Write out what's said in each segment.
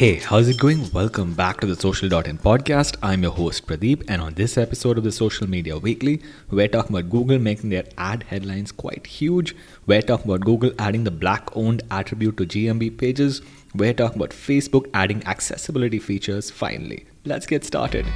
Hey, how's it going? Welcome back to the Social.in podcast. I'm your host Pradeep, and on this episode of the Social Media Weekly, we're talking about Google making their ad headlines quite huge. We're talking about Google adding the black owned attribute to GMB pages. We're talking about Facebook adding accessibility features finally. Let's get started.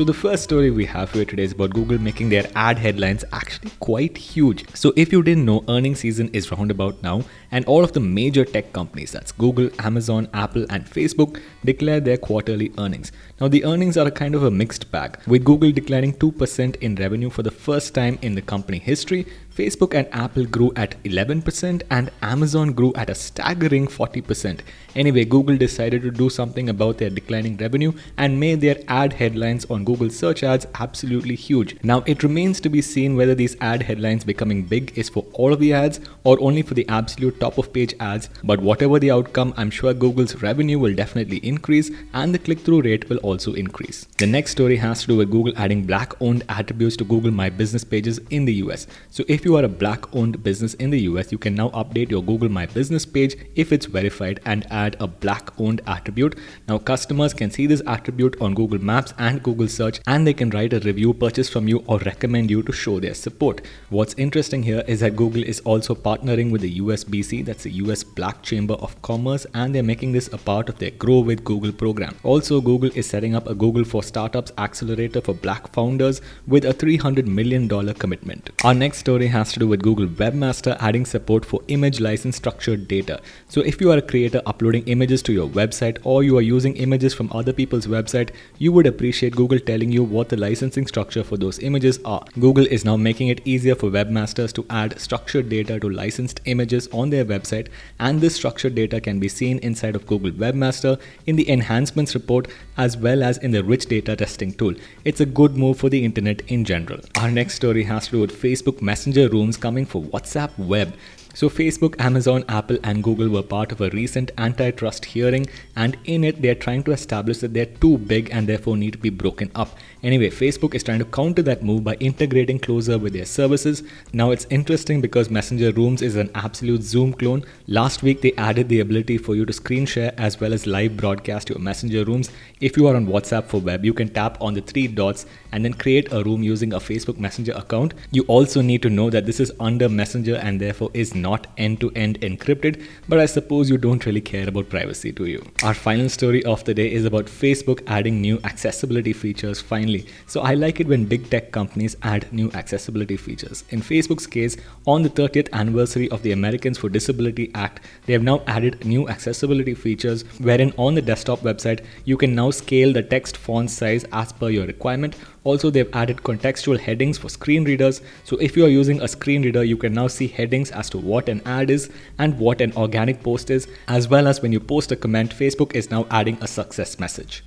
So the first story we have here today is about Google making their ad headlines actually quite huge. So if you didn't know, earnings season is roundabout now, and all of the major tech companies, that's Google, Amazon, Apple, and Facebook, declare their quarterly earnings. Now the earnings are a kind of a mixed bag, with Google declaring 2% in revenue for the first time in the company history, Facebook and Apple grew at 11% and Amazon grew at a staggering 40%. Anyway, Google decided to do something about their declining revenue and made their ad headlines on Google search ads absolutely huge. Now, it remains to be seen whether these ad headlines becoming big is for all of the ads or only for the absolute top of page ads. But whatever the outcome, I'm sure Google's revenue will definitely increase and the click through rate will also increase. The next story has to do with Google adding black owned attributes to Google My Business pages in the US. So, if you you are a black owned business in the US, you can now update your Google My Business page if it's verified and add a black owned attribute. Now, customers can see this attribute on Google Maps and Google Search and they can write a review, purchase from you, or recommend you to show their support. What's interesting here is that Google is also partnering with the USBC, that's the US Black Chamber of Commerce, and they're making this a part of their Grow with Google program. Also, Google is setting up a Google for Startups accelerator for black founders with a $300 million commitment. Our next story has has to do with Google Webmaster adding support for image license structured data. So if you are a creator uploading images to your website or you are using images from other people's website, you would appreciate Google telling you what the licensing structure for those images are. Google is now making it easier for webmasters to add structured data to licensed images on their website and this structured data can be seen inside of Google Webmaster in the enhancements report as well as in the rich data testing tool. It's a good move for the internet in general. Our next story has to do with Facebook Messenger rooms coming for WhatsApp Web. So, Facebook, Amazon, Apple, and Google were part of a recent antitrust hearing, and in it, they're trying to establish that they're too big and therefore need to be broken up. Anyway, Facebook is trying to counter that move by integrating closer with their services. Now, it's interesting because Messenger Rooms is an absolute Zoom clone. Last week, they added the ability for you to screen share as well as live broadcast your Messenger Rooms. If you are on WhatsApp for web, you can tap on the three dots and then create a room using a Facebook Messenger account. You also need to know that this is under Messenger and therefore is not end to end encrypted, but I suppose you don't really care about privacy, do you? Our final story of the day is about Facebook adding new accessibility features finally. So I like it when big tech companies add new accessibility features. In Facebook's case, on the 30th anniversary of the Americans for Disability Act, they have now added new accessibility features wherein on the desktop website you can now scale the text font size as per your requirement also, they've added contextual headings for screen readers. So, if you are using a screen reader, you can now see headings as to what an ad is and what an organic post is, as well as when you post a comment, Facebook is now adding a success message.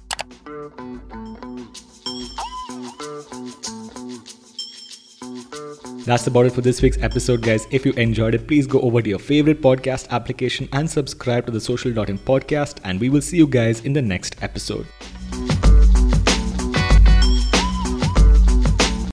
That's about it for this week's episode, guys. If you enjoyed it, please go over to your favorite podcast application and subscribe to the Social.in podcast, and we will see you guys in the next episode.